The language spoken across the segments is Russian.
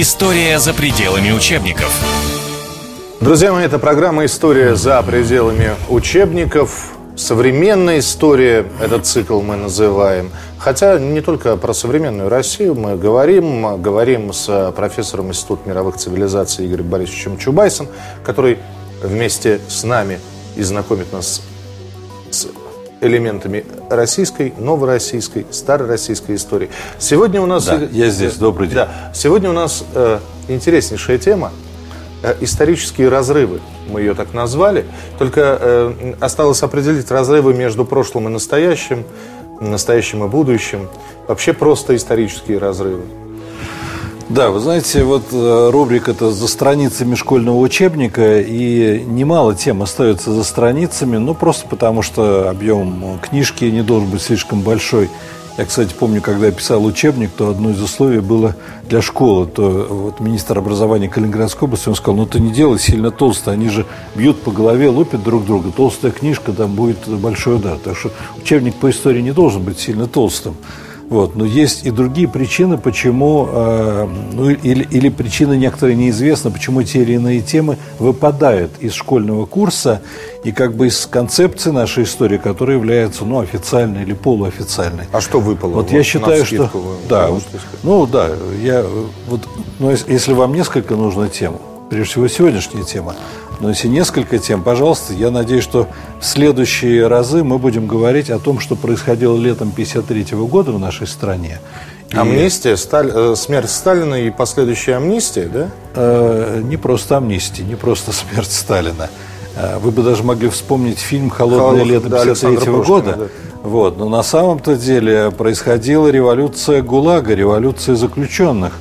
История за пределами учебников. Друзья мои, это программа «История за пределами учебников». Современная история, этот цикл мы называем. Хотя не только про современную Россию мы говорим. Говорим с профессором Института мировых цивилизаций Игорем Борисовичем Чубайсом, который вместе с нами и знакомит нас с элементами российской, новороссийской, старороссийской истории. Сегодня у нас... Да, я здесь, добрый день. Да, сегодня у нас э, интереснейшая тема э, – исторические разрывы. Мы ее так назвали. Только э, осталось определить разрывы между прошлым и настоящим, настоящим и будущим. Вообще просто исторические разрывы. Да, вы знаете, вот э, рубрика это за страницами школьного учебника, и немало тем остается за страницами, ну просто потому что объем книжки не должен быть слишком большой. Я, кстати, помню, когда я писал учебник, то одно из условий было для школы, то вот министр образования Калининградской области, он сказал, ну ты не делай сильно толсто, они же бьют по голове, лупят друг друга, толстая книжка, там будет большой удар. Так что учебник по истории не должен быть сильно толстым. Вот. Но есть и другие причины, почему, э, ну, или, или причины некоторые неизвестны, почему те или иные темы выпадают из школьного курса и как бы из концепции нашей истории, которая является ну, официальной или полуофициальной. А что выпало? Вот, вот я считаю, что... Да, вот, ну да, я, вот, ну, если вам несколько нужно тем, прежде всего сегодняшняя тема, но если несколько тем, пожалуйста, я надеюсь, что в следующие разы мы будем говорить о том, что происходило летом 1953 года в нашей стране. И... Амнистия, Сталь... Э, смерть Сталина и последующая амнистия, да? Э, не просто амнистия, не просто смерть Сталина. Э, вы бы даже могли вспомнить фильм «Холодное Холод, лето 1953 да, года». Да. Вот. Но на самом-то деле происходила революция ГУЛАГа, революция заключенных.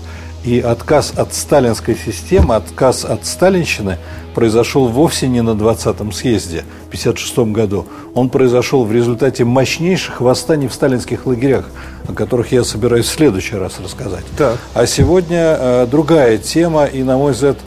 И отказ от сталинской системы, отказ от сталинщины произошел вовсе не на 20-м съезде в 1956 году. Он произошел в результате мощнейших восстаний в сталинских лагерях, о которых я собираюсь в следующий раз рассказать. Так. А сегодня э, другая тема, и, на мой взгляд,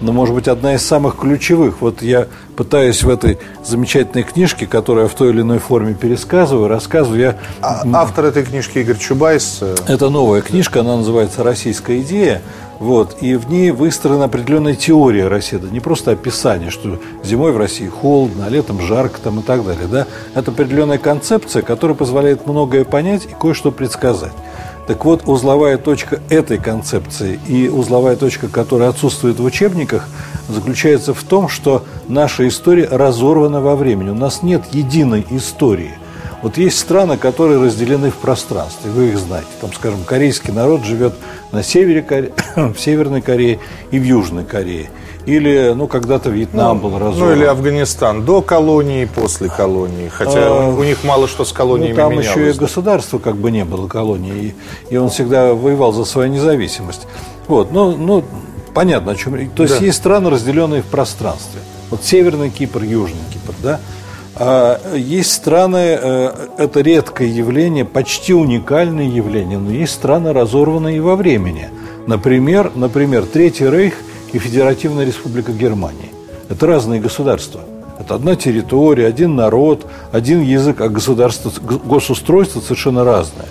но, может быть, одна из самых ключевых. Вот я пытаюсь в этой замечательной книжке, которую я в той или иной форме пересказываю, рассказываю. Я... А, автор этой книжки Игорь Чубайс. Э, Это новая книжка, она называется «Российская идея». Вот, и в ней выстроена определенная теория России. Это не просто описание, что зимой в России холодно, а летом жарко там, и так далее. Да? Это определенная концепция, которая позволяет многое понять и кое-что предсказать. Так вот, узловая точка этой концепции и узловая точка, которая отсутствует в учебниках, заключается в том, что наша история разорвана во времени. У нас нет единой истории. Вот есть страны, которые разделены в пространстве, вы их знаете. Там, скажем, корейский народ живет на севере, в Северной Корее и в Южной Корее. Или, ну, когда-то Вьетнам ну, был разорван. Ну, или Афганистан до колонии, после колонии. Хотя а, у них мало что с колониями ну, там менялось. еще и государство как бы не было колонии. И, и он всегда воевал за свою независимость. Вот, ну, ну понятно, о чем. То есть да. есть страны, разделенные в пространстве. Вот Северный Кипр, Южный Кипр, да? А есть страны, э, это редкое явление, почти уникальное явление, но есть страны, разорванные во времени. Например, например, Третий Рейх – и Федеративная Республика Германии. Это разные государства. Это одна территория, один народ, один язык, а государство, госустройство совершенно разное.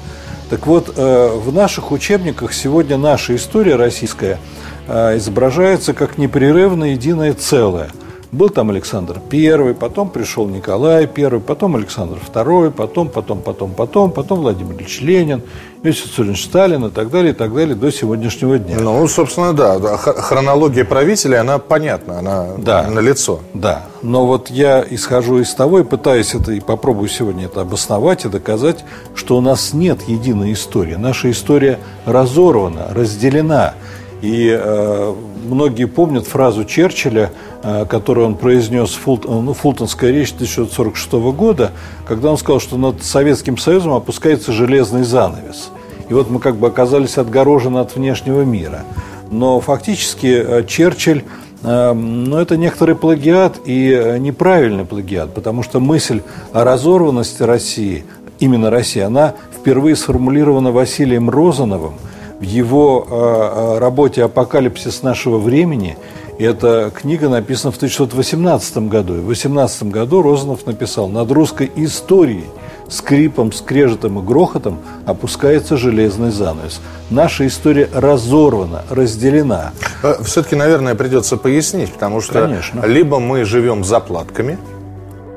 Так вот, э, в наших учебниках сегодня наша история российская э, изображается как непрерывное единое целое – был там Александр I, потом пришел Николай I, потом Александр II, потом, потом, потом, потом, потом Владимир Ильич Ленин, Иосиф Виссарионович Сталин и так далее, и так далее до сегодняшнего дня. Ну, собственно, да. Хронология правителей, она понятна, она да, на лицо. Да. Но вот я исхожу из того и пытаюсь это, и попробую сегодня это обосновать и доказать, что у нас нет единой истории. Наша история разорвана, разделена. И э, многие помнят фразу Черчилля, э, которую он произнес в Фулт, ну, Фултонская речь 1946 года, когда он сказал, что над Советским Союзом опускается железный занавес. И вот мы как бы оказались отгорожены от внешнего мира. Но фактически э, Черчилль э, ну, это некоторый плагиат и э, неправильный плагиат, потому что мысль о разорванности России, именно России, она впервые сформулирована Василием Розановым – в его э, э, работе «Апокалипсис нашего времени» Эта книга написана в 1918 году. И в 18 году Розанов написал «Над русской историей скрипом, скрежетом и грохотом опускается железный занавес. Наша история разорвана, разделена. Э, Все-таки, наверное, придется пояснить, потому что Конечно. либо мы живем заплатками,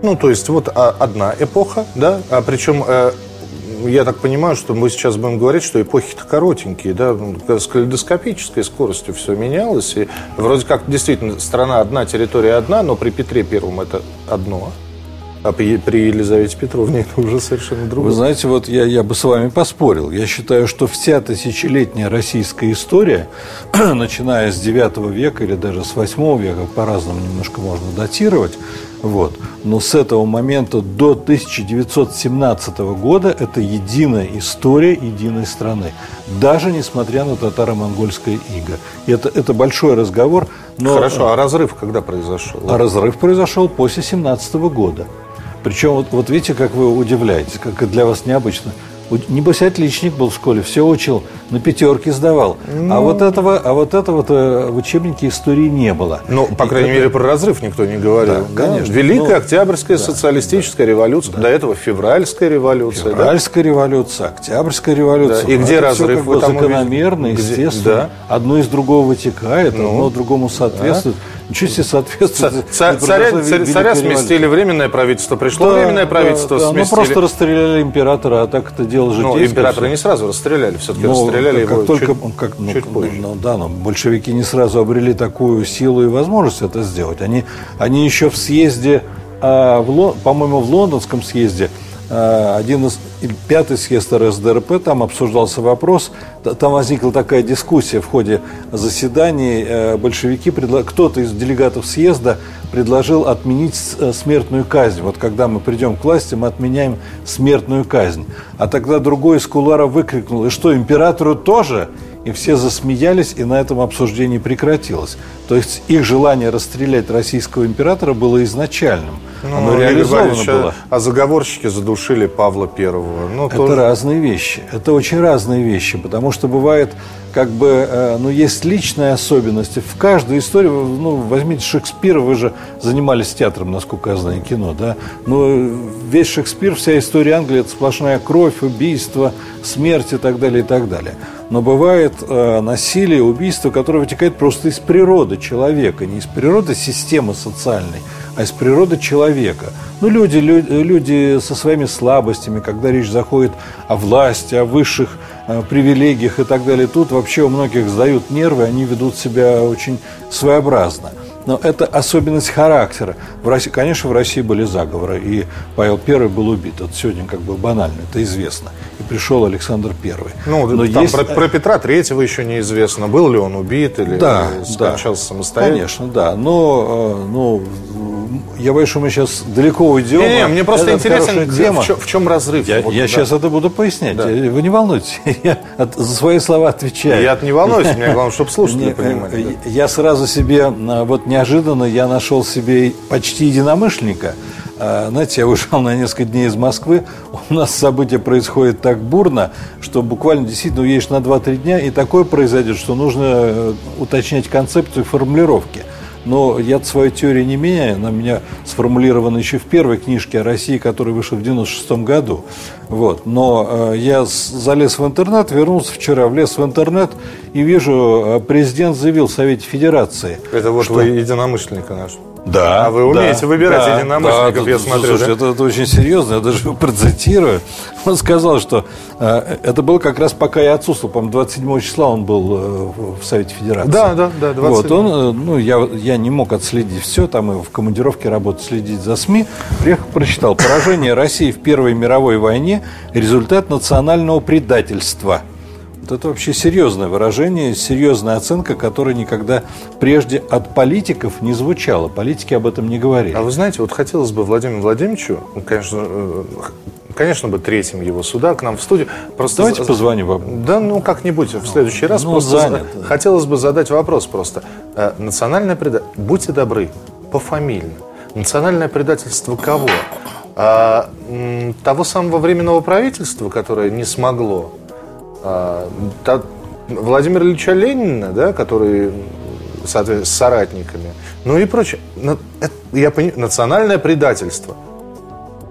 ну, то есть вот а, одна эпоха, да, а причем я так понимаю, что мы сейчас будем говорить, что эпохи-то коротенькие, да, ну, с калейдоскопической скоростью все менялось, и вроде как действительно страна одна, территория одна, но при Петре Первом это одно, а при, Елизавете Петровне это уже совершенно Вы другое. знаете, вот я, я бы с вами поспорил. Я считаю, что вся тысячелетняя российская история, начиная с 9 века или даже с 8 века, по-разному немножко можно датировать, вот, но с этого момента до 1917 года это единая история единой страны. Даже несмотря на татаро-монгольское иго. Это, это большой разговор. Но Хорошо, а разрыв когда произошел? а разрыв произошел после 17 года. Причем, вот, вот видите, как вы удивляетесь, как для вас необычно. Небось, отличник был в школе, все учил, на пятерки сдавал. Ну. А вот этого, а вот этого-то в учебнике истории не было. Ну, по крайней это- мере, про разрыв никто не говорил. Да, конечно. Великая Ну, Октябрьская социалистическая революция, до этого февральская революция. да? Февральская революция, Октябрьская революция. Да, и где Это разрыв всё как бы закономерно, Где- естественно. да. Одно из другого вытекает, Ну. одно другому соответствует. Ничего себе соответствует. ца- Царя, царя- царя сместили, временное правительство пришло, Да, временное да, правительство да, Ну, сместили. просто расстреляли императора, а так это дело же Ну, императора не сразу расстреляли, все-таки расстреляли как его только, чуть, как, ну, чуть ну, позже. ну, да, но большевики не сразу обрели такую силу и возможность это сделать. Они, они еще в съезде, а, в по-моему, в лондонском съезде, один из пятый съезд РСДРП, там обсуждался вопрос, там возникла такая дискуссия в ходе заседаний, э, большевики, предла- кто-то из делегатов съезда предложил отменить э, смертную казнь. Вот когда мы придем к власти, мы отменяем смертную казнь. А тогда другой из кулуара выкрикнул, и что, императору тоже? И все засмеялись, и на этом обсуждение прекратилось. То есть их желание расстрелять российского императора было изначальным. Оно Юрий реализовано Борисович, было. А, а заговорщики задушили Павла Первого. Ну, Это тоже- разные вещи. Это очень разные вещи, потому что бывает, как бы, э, ну, есть личные особенности. В каждой истории, ну, возьмите Шекспира, вы же занимались театром, насколько я знаю, кино, да? Ну, весь Шекспир, вся история Англии, это сплошная кровь, убийство, смерть и так далее, и так далее. Но бывает э, насилие, убийство, которое вытекает просто из природы человека, не из природы системы социальной, а из природы человека. Ну, люди, лю- люди со своими слабостями, когда речь заходит о власти, о высших э, привилегиях и так далее, тут вообще у многих сдают нервы, они ведут себя очень своеобразно. Но это особенность характера. В России, конечно, в России были заговоры, и Павел I был убит. Это сегодня как бы банально, это известно. И пришел Александр I. Ну, Но там есть- про, про Петра Третьего еще неизвестно, был ли он убит или да, скончался да. самостоятельно. Конечно, да. Но, э, ну, я боюсь, что мы сейчас далеко уйдем. Не, не, а мне просто это интересен, где- тема. в, чем, в чем разрыв. Я, Вот, я да. сейчас это буду пояснять. Да. Вы не волнуйтесь, я от- за свои слова отвечаю. Я не волнуюсь, мне главное, чтобы слушатели Не, понимали. э, Я сразу себе, вот неожиданно я нашел себе почти единомышленника. Знаете, я уезжал на несколько дней из Москвы, у нас события происходят так бурно, что буквально действительно уедешь на 2-3 дня, и такое произойдет, что нужно э, уточнять концепцию формулировки. Но я свою теорию не меняю, она у меня сформулирована еще в первой книжке о России, которая вышла в 96 году. Вот. Но э, я залез в интернет, вернулся вчера, влез в интернет и вижу, э, президент заявил в Совете Федерации. Это вот что- вы единомышленника наш. Да. А вы умеете выбирать единомышленников, я тут, смотрю, слушайте, да? это, это очень серьезно, я даже его процитирую. Он сказал, что э, это было как раз пока я отсутствовал, по-моему, 27 числа он был э, в в Совете Федерации. Да, да, да, 27. Вот, он, э, ну, я, я не мог отследить все, там и в командировке работать, следить за СМИ. Приехал, прочитал. Поражение России в Первой мировой войне – результат национального предательства. Вот это вообще серьезное выражение, серьезная оценка, которая никогда прежде от политиков не звучала. Политики об этом не говорили. А вы знаете, вот хотелось бы Владимиру Владимировичу, ну, конечно, э, конечно бы третьим его сюда, к нам в студию. Просто Давайте за- позвоним вам. Да, ну как-нибудь в следующий раз. ну, просто занят. за- хотелось бы задать вопрос просто. Э, Национальное предательство, будьте добры, пофамильно. Национальное предательство кого? А, того самого временного правительства, которое не смогло. А, Владимира Ильича Ленина, да, который с соратниками, ну и прочее. Это- Я пони- Национальное предательство.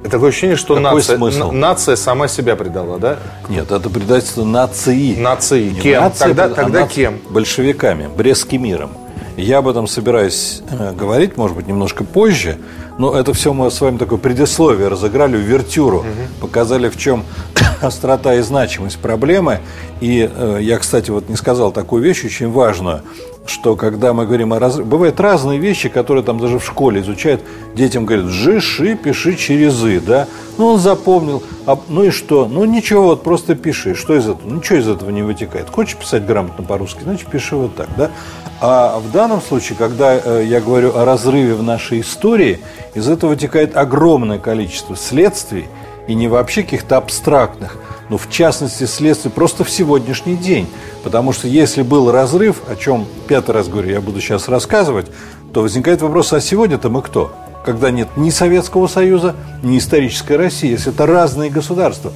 Такое ощущение, что нация, нация сама себя предала, да? Нет, это предательство нации. Нации. Кем? Нация, тогда а тогда нация, кем? Большевиками, Брестским миром. Я об этом собираюсь э, говорить, может быть, немножко позже, но это все мы с вами такое предисловие разыграли, увертюру, угу. показали, в чем острота и значимость проблемы. И э, я, кстати, вот не сказал такую вещь очень важную, что когда мы говорим о разрыве, бывают разные вещи, которые там даже в школе изучают, детям говорят, жиши, пиши через «и», да, ну он запомнил, а, ну и что, ну ничего, вот просто пиши, что из этого, ничего из этого не вытекает, хочешь писать грамотно по-русски, значит пиши вот так, да, а в данном случае, когда э, я говорю о разрыве в нашей истории, из этого вытекает огромное количество следствий, и не вообще каких-то абстрактных, но в частности следствий просто в сегодняшний день. Потому что если был разрыв, о чем пятый раз говорю, я буду сейчас рассказывать, то возникает вопрос, а сегодня-то мы кто? Когда нет ни Советского Союза, ни исторической России, если это разные государства,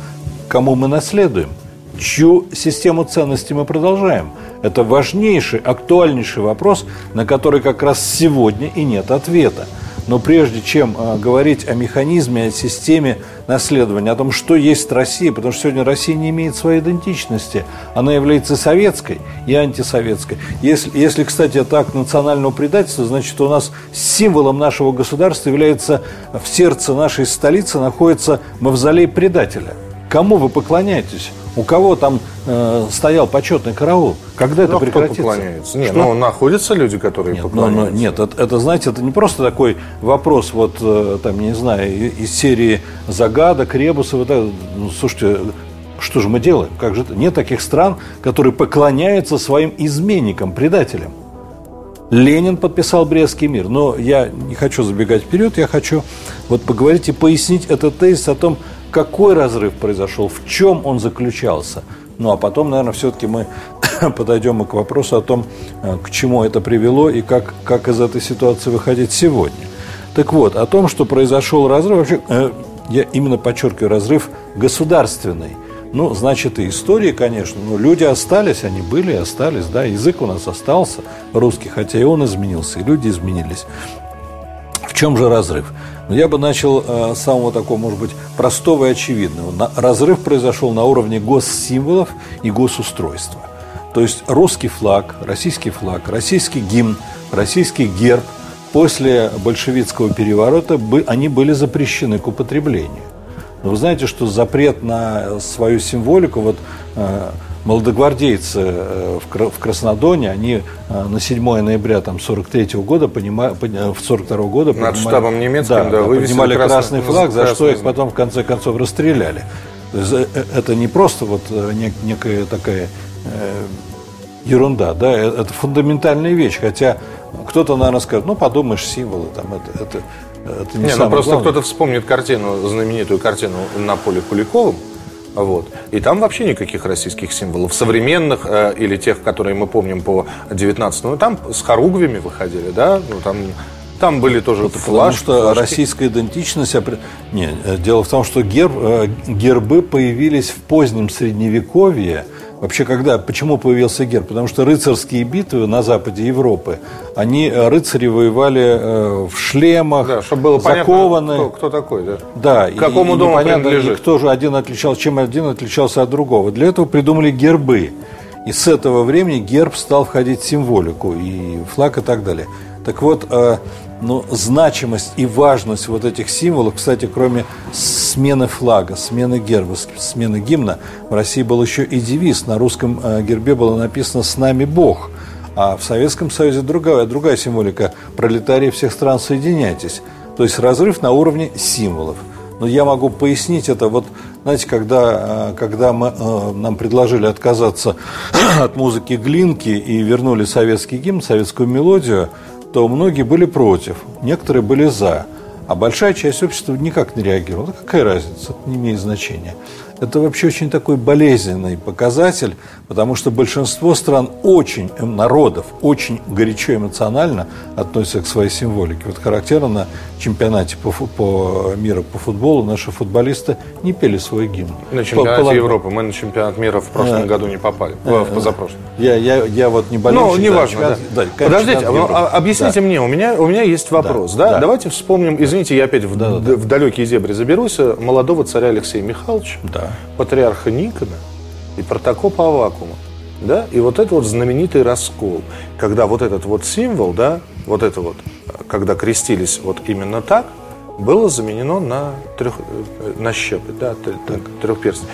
кому мы наследуем? Чью систему ценностей мы продолжаем? Это важнейший, актуальнейший вопрос, на который как раз сегодня и нет ответа. Но прежде чем э, говорить о механизме, о системе наследования, о том, что есть Россия, потому что сегодня Россия не имеет своей идентичности, она является советской и антисоветской. Если, если кстати, это акт национального предательства, значит, у нас символом нашего государства является в сердце нашей столицы находится мавзолей предателя. Кому вы поклоняетесь? У кого там э, стоял почетный караул? Когда ну, это прекратится? Кто поклоняется? Нет, ну, находятся люди, которые нет, поклоняются. Но, но, нет, это, это, знаете, это не просто такой вопрос, вот, э, там, не знаю, из серии загадок, ребусов. Это, ну, слушайте, что же мы делаем? Как же это? Нет таких стран, которые поклоняются своим изменникам, предателям. Ленин подписал Брестский мир. Но я не хочу забегать вперед, я хочу вот поговорить и пояснить этот тезис о том, какой разрыв произошел, в чем он заключался. Ну а потом, наверное, все-таки мы подойдем и к вопросу о том, э, к чему это привело и как, как из этой ситуации выходить сегодня. Так вот, о том, что произошел разрыв, вообще, э, я именно подчеркиваю, разрыв государственный. Ну, значит, и истории, конечно, но люди остались, они были и остались, да, язык у нас остался русский, хотя и он изменился, и люди изменились. В чем же разрыв? Но я бы начал э, с самого такого, может быть, простого и очевидного. разрыв произошел на уровне госсимволов и госустройства. То есть русский флаг, российский флаг, российский гимн, российский герб после большевистского переворота они были запрещены к употреблению. Но вы знаете, что запрет на свою символику, вот э, молодогвардейцы э, в Краснодоне, они э, на 7 ноября там, 43 -го года, понима, в 42 -го года Над штабом немецким, да, да, поднимали красный, красный флаг, за что их потом в конце концов расстреляли. То есть, это не просто вот некая такая ерунда, да, это фундаментальная вещь, хотя кто-то, наверное, скажет, ну, подумаешь, символы, там, это, это, это не, не ну просто кто-то вспомнит картину, знаменитую картину на поле Куликовым, вот. И там вообще никаких российских символов. Современных э, или тех, которые мы помним по 19 ну там с хоругвями выходили, да, ну там там были тоже Потому флаж, что флажки. российская идентичность... Не, э, дело в том, что герб, э, гербы появились в позднем Средневековье, Вообще, когда, почему появился герб? Потому что рыцарские битвы на западе Европы, они, э, рыцари воевали э, в шлемах, да, чтобы было закованы. Понятно, кто, кто такой, да? Да. К какому и, дому непонятно, принадлежит? кто же один отличался, чем один отличался от другого. Для этого придумали гербы. И с этого времени герб стал входить в символику, и флаг и так далее. Так вот, э, ну, значимость и важность вот этих символов, кстати, кроме смены флага, смены герба, смены гимна, в России был еще и девиз. На русском э, гербе было написано «С нами Бог», а в Советском Союзе другая, другая символика «Пролетарии всех стран, соединяйтесь». То есть разрыв на уровне символов. Но я могу пояснить это. Вот, знаете, когда, э, когда мы, э, нам предложили отказаться от музыки Глинки и вернули советский гимн, советскую мелодию – то многие были против, некоторые были за. А большая часть общества никак не реагировала. какая разница, это не имеет значения. Это вообще очень такой болезненный показатель, потому что большинство стран очень, эм, народов, очень горячо эмоционально относятся к своей символике. Вот характерно на чемпионате по, по мира по футболу наши футболисты не пели свой гимн. На чемпионате по, Европы. Мы на чемпионат мира в прошлом а, году не попали, а, в позапрошлом. Я, я, я вот не болею. Ну, неважно, да. да. да Подождите, а, объясните да. мне, у меня, у меня есть вопрос. Да, да? да. Давайте вспомним, извините, я опять в, да, да. в далекие зебры заберусь, молодого царя Алексея Михайловича. Да патриарха Никона и протокопа Авакума. Да? И вот это вот знаменитый раскол, когда вот этот вот символ, да, вот это вот, когда крестились вот именно так, было заменено на, трех, на щепы, да, трехперстный.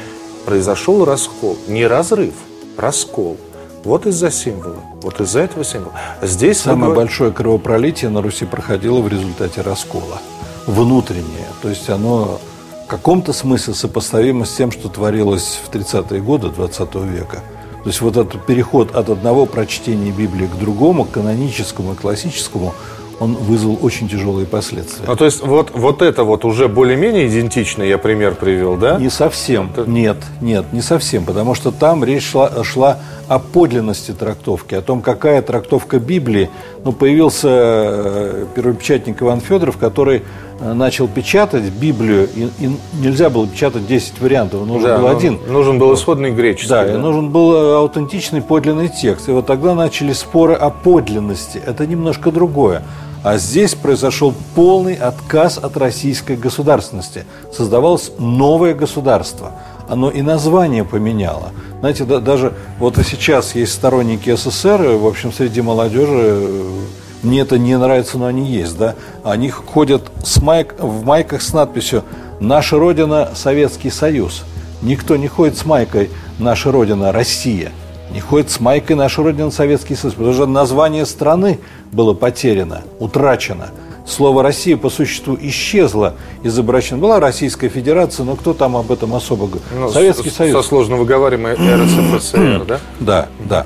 Произошел раскол, не разрыв, раскол. Вот из-за символа, вот из-за этого символа. Здесь самое вы... большое кровопролитие на Руси проходило в результате раскола, внутреннее, то есть оно каком-то смысле сопоставимо с тем, что творилось в 30-е годы 20 века. То есть вот этот переход от одного прочтения Библии к другому, к каноническому и классическому, он вызвал очень тяжелые последствия. Ну, то есть вот, вот это вот уже более-менее идентично, я пример привел, да? Не совсем. Это... Нет, нет, не совсем. Потому что там речь шла, шла о подлинности трактовки, о том, какая трактовка Библии. Ну, появился э, первопечатник Иван Федоров, который начал печатать Библию, и, и нельзя было печатать 10 вариантов, нужен да, был один. Нужен был исходный греческий. Да, да, и нужен был э, аутентичный подлинный текст. И вот тогда начали споры о подлинности. Это немножко другое. А здесь произошел полный отказ от российской государственности. Создавалось новое государство. Оно и название поменяло. Знаете, да, даже вот и сейчас есть сторонники СССР, в общем, среди молодежи, э, мне это не нравится, но они есть, да, они ходят с майк, в майках с надписью «Наша Родина – Советский Союз». Никто не ходит с майкой «Наша Родина – Россия» не ходит с майкой «Наша Родина Советский Союз», потому что название страны было потеряно, утрачено. Слово «Россия» по существу исчезло из обращения. Была Российская Федерация, но кто там об этом особо говорит? Ну, Советский с, Союз. Со сложно выговариваемой РСФСР, да? Да, да.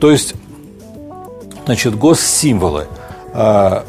То есть, значит, госсимволы. А,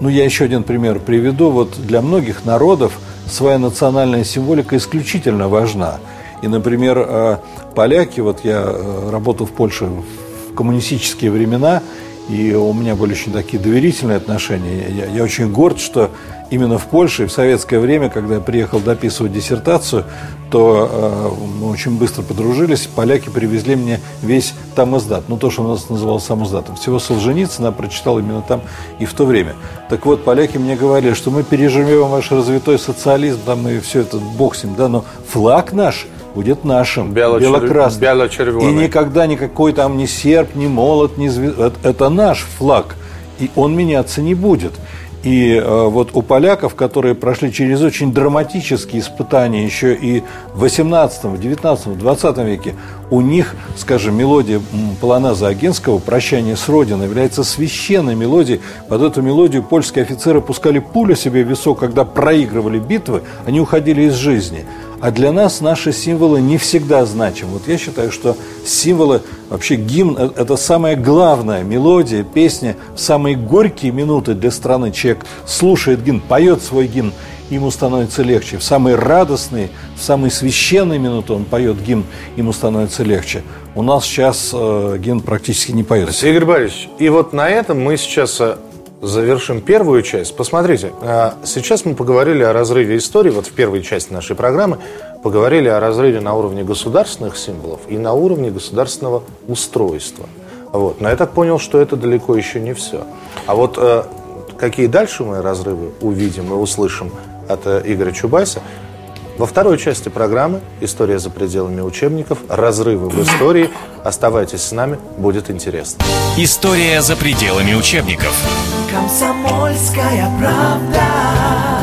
ну, я еще один пример приведу. Вот для многих народов своя национальная символика исключительно важна. И, например, э, поляки, вот я э, работал в Польше в коммунистические времена, и у меня были очень такие доверительные отношения. Я, я очень горд, что именно в Польше в советское время, когда я приехал дописывать диссертацию, то э, мы очень быстро подружились. Поляки привезли мне весь там издат, ну то, что у нас называлось сам издатом. Всего Солженицына прочитал именно там и в то время. Так вот, поляки мне говорили, что мы переживем ваш развитой социализм, там и все это, ним, да, но флаг наш – будет нашим, бело-красным. Бело и никогда никакой там ни серп, ни молот, ни звезд... Это наш флаг, и он меняться не будет. И э, вот у поляков, которые прошли через очень драматические испытания еще и в 18, в 19, в 20 веке, у них, скажем, мелодия Полоназа Агенского «Прощание с Родиной» является священной мелодией. Под эту мелодию польские офицеры пускали пулю себе в висок, когда проигрывали битвы, они уходили из жизни. А для нас наши символы не всегда значимы. Вот я считаю, что символы, вообще гимн – это самая главная мелодия, песня. Самые горькие минуты для страны человек слушает гимн, поет свой гимн, ему становится легче. В самые радостные, в самые священные минуты он поет гимн, ему становится легче. У нас сейчас э, гимн практически не поется. Игорь Борисович, и вот на этом мы сейчас э, завершим первую часть. Посмотрите, а, сейчас мы поговорили о разрыве истории, вот в первой части нашей программы поговорили о разрыве на уровне государственных символов и на уровне государственного устройства. Вот. Но я так понял, что это далеко еще не все. А вот э, какие дальше мы разрывы увидим и услышим от э, Игоря Чубайса, во второй части программы «История за пределами учебников. Разрывы в истории». Оставайтесь с нами, будет интересно. История за пределами учебников. Комсомольская правда.